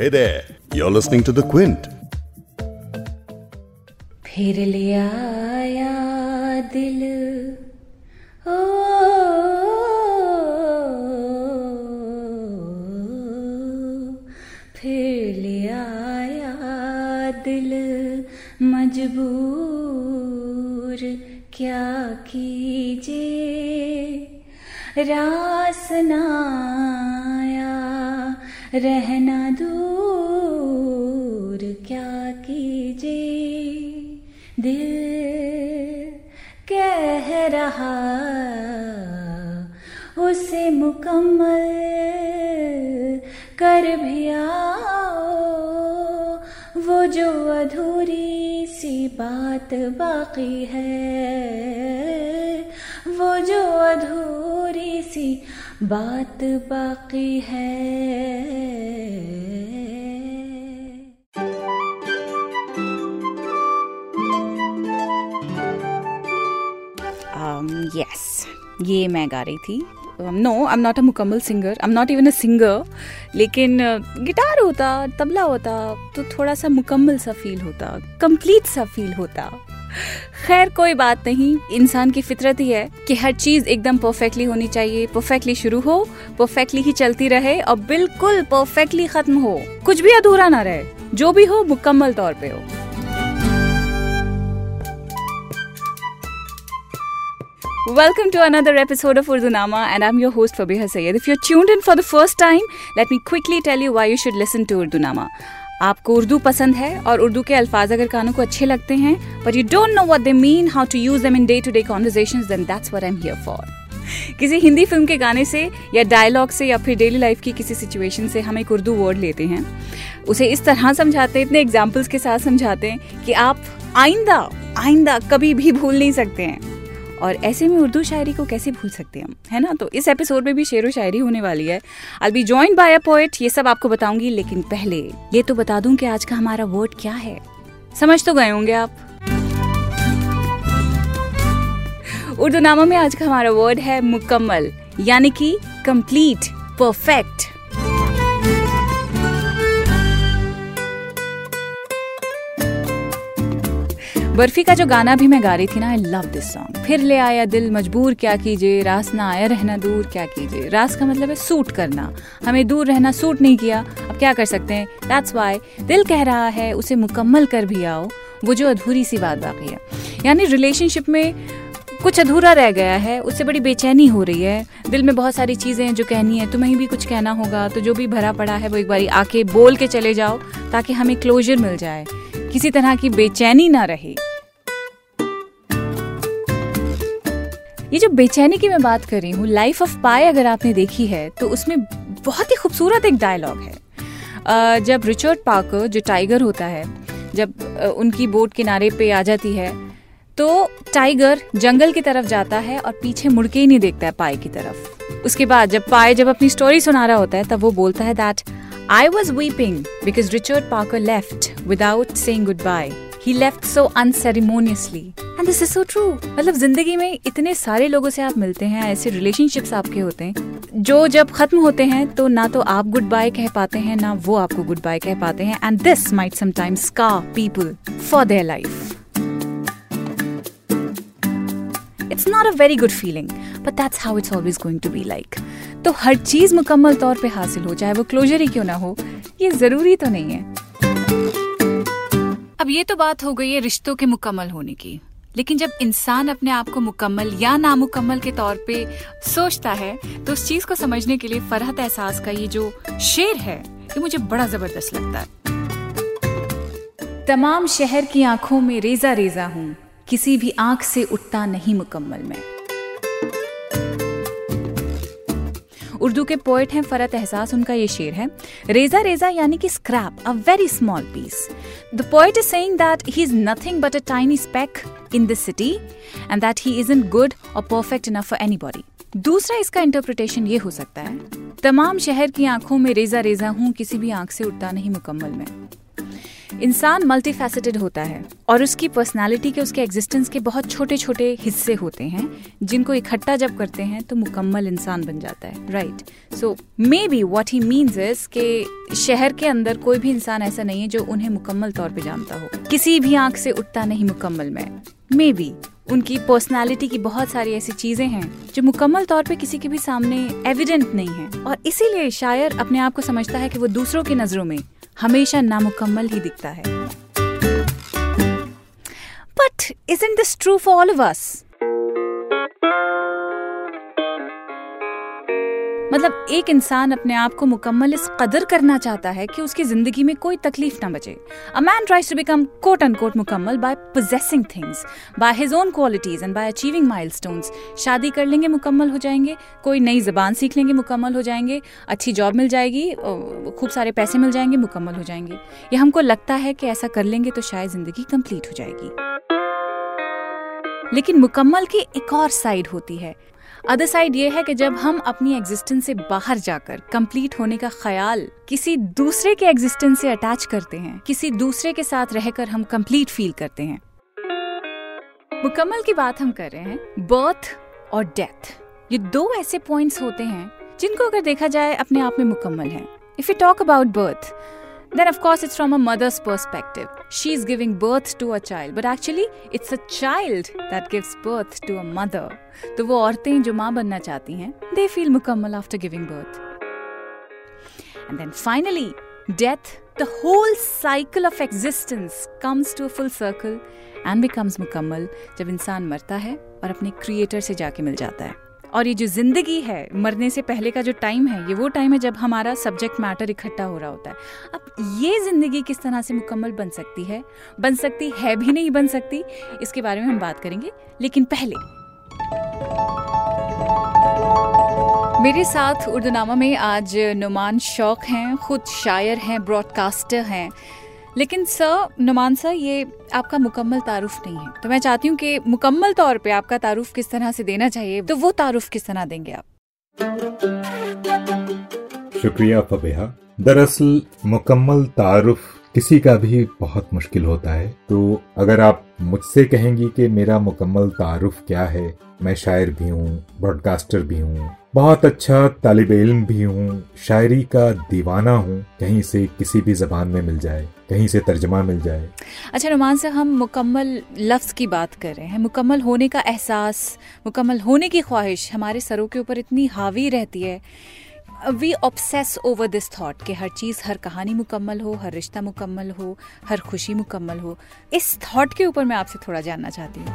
Hey there, you're listening to The Quint. फिर ले आया दिल। ओ फिर ले आया दिल। मजबूर क्या कीजिए? रास नाया रहना दूर। दिल कह रहा, उसे मुकम्मल कर भी आओ। वो जो अधूरी सी बात बाकी है, वो जो अधूरी सी बात बाकी है। यस ये मैं गा रही थी। No I am not a मुकम्मल singer I am not even a singer लेकिन गिटार uh, होता तबला होता तो थोड़ा सा मुकम्मल सा फील होता कंप्लीट सा फील होता। खैर कोई बात नहीं। इंसान की फितरत ही है कि हर चीज़ एकदम परफेक्टली होनी चाहिए। परफेक्टली शुरू हो परफेक्टली ही चलती रहे और बिल्कुल परफेक्टली खत्म हो। कुछ भी अधूरा ना रहे। जो भी हो मुकम्मल तौर पे हो। Welcome to another episode of Urdunama, and I'm your host Fabiha Sayed. If you're tuned in for the first time, let me quickly tell you why you should listen to Urdunama. आपको उर्दू पसंद है और उर्दू के अल्फाज अगर कानों को अच्छे लगते हैं but you don't know what they mean how to use them in day to day conversations then that's what I am here for किसी हिंदी फ़िल्म के गाने से या डायलॉग से या फिर डेली लाइफ की किसी सिचुएशन से हम एक उर्दू वर्ड लेते हैं उसे इस तरह समझाते हैं इतने एग्जाम्पल्स के साथ समझाते हैं कि आप आइंदा आइंदा कभी भी भूल नहीं सकते हैं और ऐसे में उर्दू शायरी को कैसे भूल सकते हैं हम? है ना? तो इस एपिसोड में भी शेर व शायरी होने वाली है। I be join by a poet ये सब आपको बताऊँगी, लेकिन पहले ये तो बता दूँ कि आज का हमारा वर्ड क्या है। समझ तो गए होंगे आप। उर्दू नामा में आज का हमारा वर्ड है मुकम्मल, यानी कि कंप्लीट परफेक्ट बर्फ़ी का जो गाना भी मैं गा रही थी ना आई लव दिस सॉन्ग फिर ले आया दिल मजबूर, क्या कीजिए? रास ना आया, रहना दूर, क्या कीजिए? रास का मतलब है सूट करना। हमें दूर रहना सूट नहीं किया, अब क्या कर सकते हैं? दैट्स वाई दिल कह रहा है, उसे मुकम्मल कर भी आओ। वो जो अधूरी सी बात बाकी है। यानी रिलेशनशिप में कुछ अधूरा रह गया है, उससे बड़ी बेचैनी हो रही है। दिल में बहुत सारी चीज़ें हैं जो कहनी है, तुम्हें भी कुछ कहना होगा। तो जो भी भरा पड़ा है, वो एक बार आके बोल के चले जाओ, ताकि हमें क्लोजर मिल जाए। किसी तरह की बेचैनी ना रहे। ये जो बेचैनी की मैं बात कर रही हूँ लाइफ ऑफ़ पाए अगर आपने देखी है तो उसमें बहुत ही खूबसूरत एक डायलॉग है। जब रिचर्ड पार्कर जो टाइगर होता है, जब उनकी बोट किनारे पे आ जाती है तो टाइगर जंगल की तरफ़ जाता है और पीछे मुड़ के ही नहीं देखता है पाए की तरफ़। उसके बाद जब पाए जब अपनी स्टोरी सुना रहा होता है, तब वो बोलता है that was weeping because Richard Parker left without saying goodbye he left so unceremoniously and this is so true मतलब ज़िंदगी में इतने सारे लोगों से आप मिलते हैं, ऐसे रिलेशनशिप्स आपके होते हैं, जो जब खत्म होते हैं तो ना तो आप गुड बाय कह पाते हैं, ना वो आपको गुड बाय कह पाते हैं। एंड दिस माइट समटाइम्स का people for their life it's not a very good feeling but that's how it's always going to be like तो हर चीज़ मुकम्मल तौर पे हासिल हो, चाहे वो क्लोजर ही क्यों ना हो, ये ज़रूरी तो नहीं है। अब ये तो बात हो गई है रिश्तों के मुकम्मल होने की। लेकिन जब इंसान अपने आप को मुकम्मल या नामुकम्मल के तौर पे सोचता है तो उस चीज़ को समझने के लिए फरहत एहसास का ये जो शेर है, ये मुझे बड़ा ज़बरदस्त लगता है। तमाम शहर की आँखों में रेजा रेजा हूँ। किसी भी आँख से उठता नहीं मुकम्मल में। उर्दू के पोएट हैं फरत एहसास, उनका ये शेर है, रेजा रेजा यानी कि scrap a very small piece the poet is saying that he is nothing but a tiny speck in this city and that he is in good और परफेक्ट इनफ फॉर एनीबॉडी दूसरा इसका इंटरप्रिटेशन ये हो सकता है, तमाम शहर की आँखों में रेजा रेजा हूँ, किसी भी आँख से उठता नहीं मुकम्मल में. इंसान मल्टी फैसेटेड होता है और उसकी पर्सनालिटी के, उसके एग्जिस्टेंस के बहुत छोटे छोटे हिस्से होते हैं, जिनको इकट्ठा जब करते हैं तो मुकम्मल इंसान बन जाता है right so maybe what he means is के शहर के अंदर कोई भी इंसान ऐसा नहीं है जो उन्हें मुकम्मल तौर पे जानता हो। किसी भी आँख से उठता नहीं मुकम्मल में। मे बी उनकी पर्सनालिटी की बहुत सारी ऐसी चीज़ें हैं जो मुकम्मल तौर पे किसी के भी सामने एविडेंट नहीं है। और इसीलिए शायर अपने आप को समझता है कि वो दूसरों की नज़रों में हमेशा नामुकम्मल ही दिखता है। But isn't this true for all of us मतलब एक इंसान अपने आप को मुकम्मल इस कदर करना चाहता है कि उसकी ज़िंदगी में कोई तकलीफ़ ना बचे। A man tries to become quote and quote मुकम्मल by possessing things by his own qualities and by achieving milestones शादी कर लेंगे, मुकम्मल हो जाएँगे, कोई नई जबान सीख लेंगे, मुकम्मल हो जाएँगे, अच्छी जॉब मिल जाएगी खूब सारे पैसे मिल जाएँगे, मुकम्मल हो जाएँगे। ये हमको लगता है कि ऐसा कर लेंगे तो शायद ज़िंदगी कंप्लीट हो जाएगी। लेकिन मुकम्मल की एक और साइड होती है अदर साइड ये है कि जब हम अपनी एग्जिस्टेंस से बाहर जाकर कंप्लीट होने का ख्याल किसी दूसरे के एग्जिस्टेंस से अटैच करते हैं, किसी दूसरे के साथ रहकर हम कंप्लीट फील करते हैं। मुकम्मल की बात हम कर रहे हैं बर्थ और डेथ ये दो ऐसे पॉइंट्स होते हैं जिनको अगर देखा जाए, अपने आप में मुकम्मल है। If you talk about birth then of course it's from a mother's perspective. She's giving birth to a child, but actually it's a child that gives birth to a mother. तो वो औरतें जो माँ बनना चाहती हैं they feel मुकम्मल after giving birth. And then finally, death, the whole cycle of existence comes to a full circle and becomes मुकम्मल जब इंसान मरता है और अपने क्रिएटर से जाके मिल जाता है और ये जो ज़िंदगी है, मरने से पहले का जो टाइम है, ये वो टाइम है जब हमारा सब्जेक्ट मैटर इकट्ठा हो रहा होता है। अब ये ज़िंदगी किस तरह से मुकम्मल बन सकती है? बन सकती है भी नहीं बन सकती, इसके बारे में हम बात करेंगे, लेकिन पहले। मेरे साथ उर्दूनामा में आज नुमान शौक हैं, खुद शायर हैं ब्रॉडकास्टर हैं। लेकिन सर, नुमान सर, ये आपका मुकम्मल तारुफ नहीं है। तो मैं चाहती हूँ कि मुकम्मल तौर पे आपका तारुफ किस तरह से देना चाहिए तो वो तारुफ किस तरह देंगे आप? शुक्रिया फबेहा दरअसल, मुकम्मल तारुफ किसी का भी बहुत मुश्किल होता है। तो अगर आप मुझसे कहेंगी कि मेरा मुकम्मल तारुफ क्या है, मैं शायर भी हूँ ब्रॉडकास्टर भी हूँ बहुत अच्छा तालिब इल्म भी हूँ शायरी का दीवाना हूँ कहीं से किसी भी जबान में मिल जाए कहीं से तर्जमा मिल जाए। अच्छा नुमान से हम मुकम्मल लफ्ज़ की बात कर रहे हैं। मुकम्मल होने का एहसास मुकम्मल होने की ख्वाहिश हमारे सरों के ऊपर इतनी हावी रहती है। We obsess over this thought कि हर चीज़ हर कहानी मुकम्मल हो हर रिश्ता मुकम्मल हो हर खुशी मुकम्मल हो। इस थॉट के ऊपर मैं आपसे थोड़ा जानना चाहती हूँ।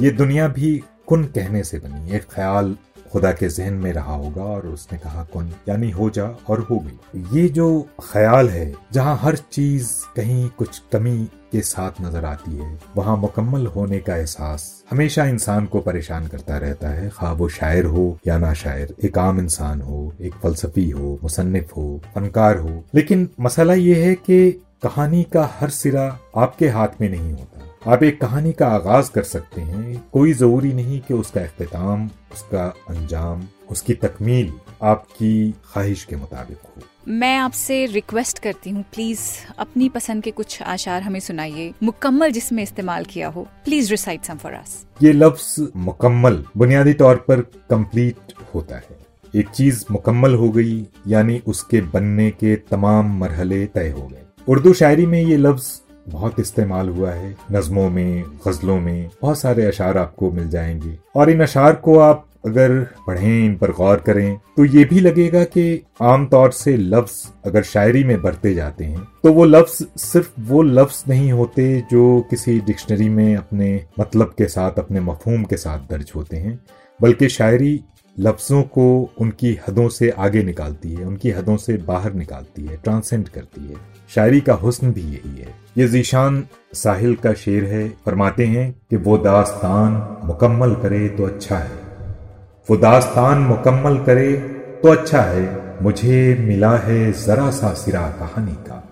ये दुनिया भी कुन कहने से बनी? एक ख्याल खुदा के जहन में रहा होगा और उसने कहा, कुन, यानी हो जा और हो गई। ये जो ख्याल है, जहाँ हर चीज़ कहीं कुछ कमी के साथ नज़र आती है, वहाँ मुकम्मल होने का एहसास हमेशा इंसान को परेशान करता रहता है। खा वो शायर हो या ना शायर, एक आम इंसान हो, एक फलसफी हो मुसन्फ हो, फनकार हो। लेकिन मसला ये है कि कहानी का हर सिरा आपके हाथ में नहीं होता। आप एक कहानी का आगाज़ कर सकते हैं। कोई ज़रूरी नहीं कि उसका अख्ताम उसका अंजाम उसकी तकमील आपकी ख्वाहिश के मुताबिक हो। मैं आपसे रिक्वेस्ट करती हूँ प्लीज़ अपनी पसंद के कुछ आशार हमें सुनाइए। मुकम्मल जिसमें इस्तेमाल किया हो please recite some for us ये लफ्ज मुकम्मल बुनियादी तौर पर कंप्लीट होता है। एक चीज़ मुकम्मल हो गई यानी उसके बनने के तमाम मरहले तय हो गए। उर्दू शायरी में ये लफ्ज बहुत इस्तेमाल हुआ है। नज्मों में, गजलों में बहुत सारे अशार आपको मिल जाएँगे। और इन अशार को आप अगर पढ़ें, इन पर गौर करें तो ये भी लगेगा कि आमतौर से लफ्ज अगर शायरी में बढ़ते जाते हैं तो वो लफ्ज सिर्फ़ वो लफ्ज नहीं होते जो किसी डिक्शनरी में अपने मतलब के साथ, अपने मफहूम के साथ दर्ज होते हैं, बल्कि शायरी लफ्ज़ों को उनकी हदों से आगे निकालती है, उनकी हदों से बाहर निकालती है ट्रांसेंड करती है। शायरी का हुस्न भी यही है। ये जीशान साहिल का शेर है। फरमाते हैं कि वो दास्तान मुकम्मल करे तो अच्छा है। वो दास्तान मुकम्मल करे तो अच्छा है। मुझे मिला है जरा सा सिरा कहानी का।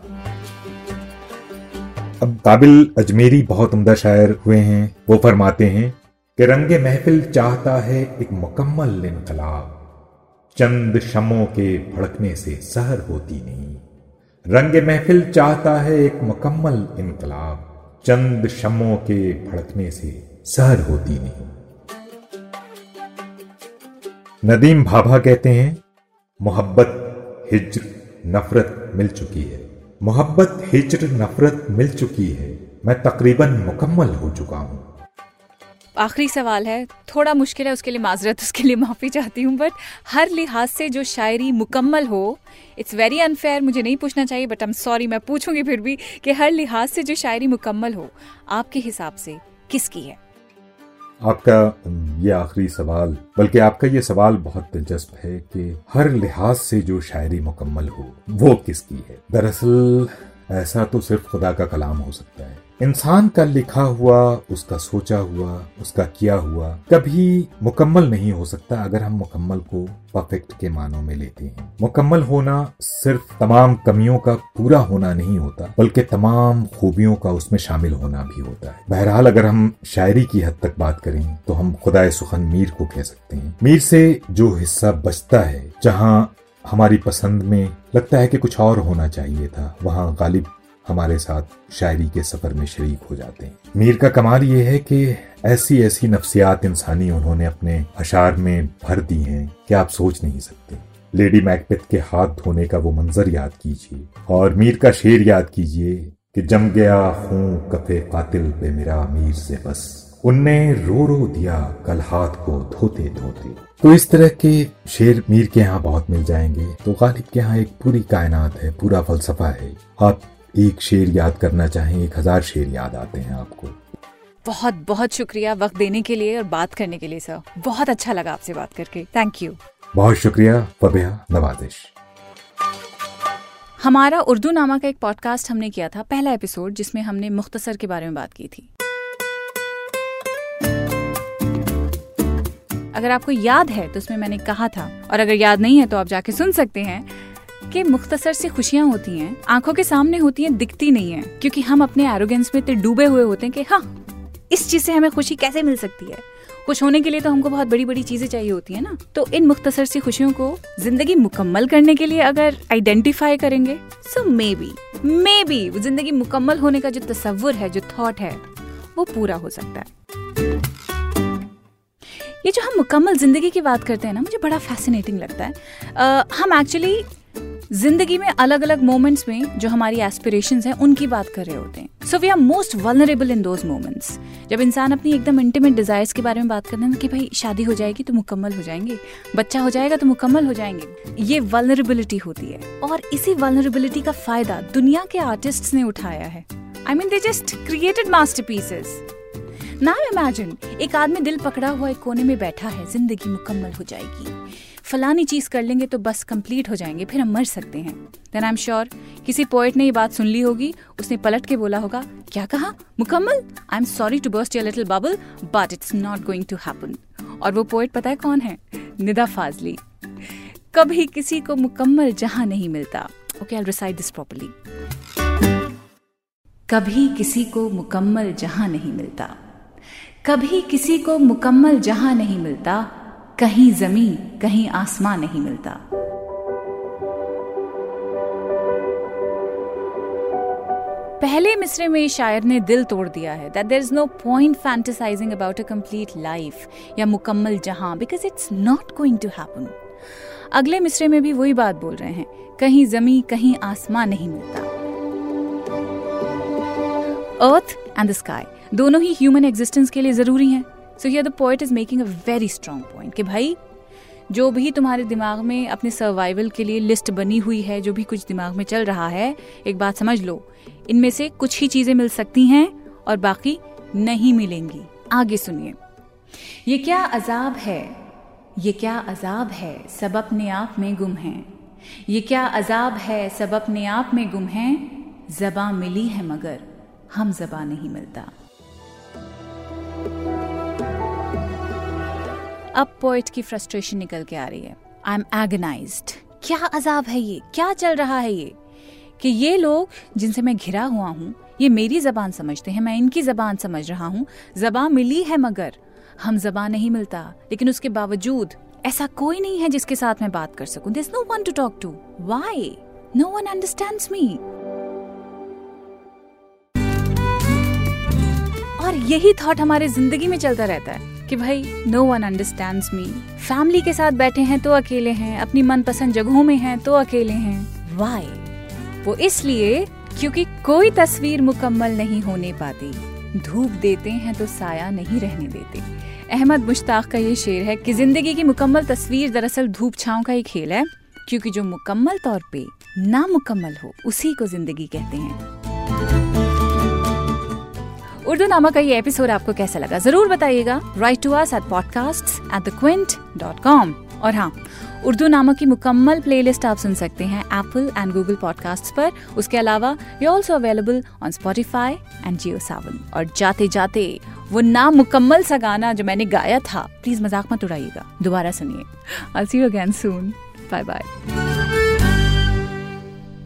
अब काबिल अजमेरी बहुत उमदा शायर हुए हैं। वो फरमाते हैं कि रंग महफिल चाहता है एक मुकम्मल इनकलाब। चंद शमों के भड़कने से सहर होती नहीं। रंग महफिल चाहता है एक मुकम्मल इनकलाब। चंद शमों के भड़कने से सहर होती नहीं। नदीम भाभा कहते हैं, मोहब्बत, हिज्र, नफरत मिल चुकी है। मोहब्बत, हिज्र, नफरत मिल चुकी है। मैं तकरीबन मुकम्मल हो चुका हूँ। आखिरी सवाल है, थोड़ा मुश्किल है, उसके लिए माजरत उसके लिए माफ़ी चाहती हूँ बट हर लिहाज से जो शायरी मुकम्मल हो इट्स वेरी अनफेयर मुझे नहीं पूछना चाहिए बट आई एम सॉरी मैं पूछूँगी फिर भी कि हर लिहाज से जो शायरी मुकम्मल हो, आपके हिसाब से किसकी है? आपका ये आखिरी सवाल, बल्कि आपका ये सवाल बहुत दिलचस्प है कि हर लिहाज से जो शायरी मुकम्मल हो, वो किसकी है? दरअसल, ऐसा तो सिर्फ़ खुदा का कलाम हो सकता है। इंसान का लिखा हुआ, उसका सोचा हुआ, उसका किया हुआ कभी मुकम्मल नहीं हो सकता अगर हम मुकम्मल को परफेक्ट के मानों में लेते हैं। मुकम्मल होना सिर्फ़ तमाम कमियों का पूरा होना नहीं होता, बल्कि तमाम खूबियों का उसमें शामिल होना भी होता है। बहरहाल अगर हम शायरी की हद तक बात करें तो हम खुदाए सुखन मीर को कह सकते हैं। मीर से जो हिस्सा बचता है, जहाँ हमारी पसंद में लगता है कि कुछ और होना चाहिए था, वहाँ गालिब हमारे साथ शायरी के सफ़र में शरीक हो जाते हैं। मीर का कमाल ये है कि ऐसी ऐसी नफ्सियात इंसानी उन्होंने अपने अशार में भर दी हैं कि आप सोच नहीं सकते। लेडी मैकबेथ के हाथ धोने का वो मंजर याद कीजिए और मीर का शेर याद कीजिए कि जम गया खूं कफे कातिल पे मेरा मीर से बस। उनने रो रो दिया, कल हाथ को धोते धोते। तो इस तरह के शेर मीर के यहाँ बहुत मिल जाएँगे। तो गालिब के यहाँ एक पूरी कायनात है, पूरा फलसफा है। आप एक शेर याद करना चाहें एक हज़ार शेर याद आते हैं आपको। बहुत बहुत शुक्रिया वक्त देने के लिए और बात करने के लिए सर। बहुत अच्छा लगा आपसे बात करके। थैंक यू बहुत शुक्रिया फबिया नवाजिश। हमारा उर्दू नामा का एक पॉडकास्ट हमने किया था पहला एपिसोड जिसमें हमने मुख्तसर के बारे में बात की थी। अगर आपको याद है तो उसमें मैंने कहा था और अगर याद नहीं है तो आप जाके सुन सकते हैं। कि मुख्तसर से खुशियाँ होती हैं आँखों के सामने होती हैं दिखती नहीं है क्योंकि हम अपने एरोगेंस में इतने डूबे हुए होते हैं कि हाँ इस चीज़ से हमें खुशी कैसे मिल सकती है? खुश होने के लिए तो हमको बहुत बड़ी बड़ी चीज़ें चाहिए होती है ना? तो इन मुख्तसर सी खुशियों को ज़िंदगी मुकम्मल करने के लिए अगर आइडेंटिफाई करेंगे सो मे बी मे बी ज़िंदगी मुकम्मल होने का जो तस्वुर है जो थॉट है वो पूरा हो सकता है। ये जो हम मुकम्मल ज़िंदगी की बात करते हैं ना मुझे बड़ा फैसिनेटिंग लगता है। आ, हम एक्चुअली ज़िंदगी में अलग अलग मोमेंट्स में जो हमारी एस्पिरेशन हैं, उनकी बात कर रहे होते हैं। So we are most vulnerable in those moments जब इंसान अपनी एकदम इंटीमेट डिजायर्स के बारे में बात करते हैं कि भाई, शादी हो जाएगी तो मुकम्मल हो जाएँगे, बच्चा हो जाएगा तो मुकम्मल हो जाएँगे, ये वलनरेबिलिटी होती है। और इसी वलनरेबिलिटी का फ़ायदा दुनिया के आर्टिस्ट ने उठाया है। I mean they just created masterpieces now imagine एक आदमी दिल पकड़ा हुआ एक कोने में बैठा है, ज़िंदगी मुकम्मल हो जाएगी। फलानी चीज़ कर लेंगे तो बस कंप्लीट हो जाएँगे, फिर हम मर सकते हैं। देन आई एम श्योर किसी पोएट ने ये बात सुन ली होगी, उसने पलट के बोला होगा, क्या कहा? मुकम्मल? I am sorry to burst your little bubble but it's not going to happen और वो पोएट पता है कौन है? निदा फाजली। कभी किसी को मुकम्मल जहाँ नहीं मिलता। Okay I recite this properly कभी किसी को मुकम्मल जहाँ नहीं मिलता। कभी किसी को मुकम्मल जहाँ नहीं मिलता कहीं ज़मीन, कहीं आसमां नहीं मिलता। पहले मिसरे में शायर ने दिल तोड़ दिया है that there is no point fantasizing about a complete life या मुकम्मल जहाँ because it's not going to happen अगले मिसरे में भी वही बात बोल रहे हैं, कहीं जमी कहीं आसमां नहीं मिलता। अर्थ एंड द स्काई दोनों ही ह्यूमन एग्जिस्टेंस के लिए ज़रूरी हैं। So here the poet is making a very strong point कि भाई, जो भी तुम्हारे दिमाग में अपने सर्वाइवल के लिए लिस्ट बनी हुई है, जो भी कुछ दिमाग में चल रहा है, एक बात समझ लो। इनमें से कुछ ही चीज़ें मिल सकती हैं और बाकी नहीं मिलेंगी। आगे सुनिए। ये क्या अजाब है? ये क्या अजाब है? सब अपने आप में गुम है। ये क्या अजाब है? सब अपने आप में गुम है? जबा मिली है मगर, हम जबा नहीं मिलता। अब पोइट की फ्रस्ट्रेशन निकल के आ रही है। आई एम एगनाइज क्या अजाब है ये? क्या चल रहा है ये? कि ये लोग जिनसे मैं घिरा हुआ हूँ, ये मेरी जबान समझते हैं, मैं इनकी जबान समझ रहा हूँ। जबान मिली है मगर हम जबान नहीं मिलता। लेकिन उसके बावजूद ऐसा कोई नहीं है जिसके साथ मैं बात कर सकूँ। This no one to talk to why no one understands me और यही थॉट हमारे ज़िंदगी में चलता रहता है। कि भाई no one understands me family के साथ बैठे हैं तो अकेले हैं अपनी मनपसंद जगहों में हैं तो अकेले हैं। वाई वो इसलिए क्योंकि कोई तस्वीर मुकम्मल नहीं होने पाती। धूप देते हैं तो साया नहीं रहने देते। अहमद मुश्ताक का ये शेर है कि ज़िंदगी की मुकम्मल तस्वीर दरअसल धूप छांव का ही खेल है क्योंकि जो मुकम्मल तौर पे नामुकम्मल हो उसी को ज़िंदगी कहते हैं। उर्दू नामा का ये एपिसोड आपको कैसा लगा? ज़रूर बताइएगा। Write to us at podcast at the Quint dot com और हाँ उर्दू नामा की मुकम्मल प्लेलिस्ट आप सुन सकते हैं एप्पल एंड गूगल पॉडकास्ट पर। उसके अलावा, ये also available on Spotify and Jio Saavn और जाते जाते, वो नामुकम्मल सा गाना जो मैंने गाया था प्लीज़ मज़ाक मत उड़ाइएगा। दोबारा सुनिए। I see you again soon bye bye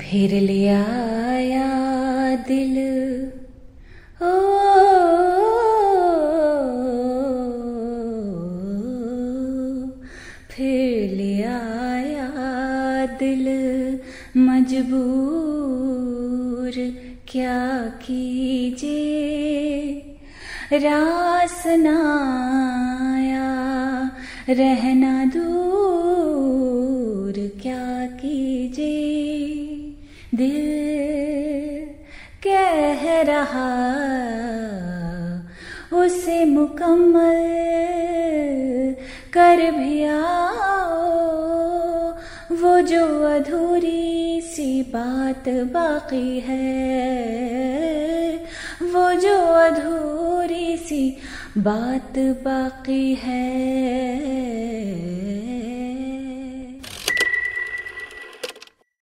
फिर ले आया दिल। मजबूर क्या कीजिए? रास नाया रहना दूर क्या कीजिए? दिल कह रहा, उसे मुकम्मल कर भी आओ, वो जो अधूरी सी बात बाकी है। वो जो अधूरी सी बात बाकी है।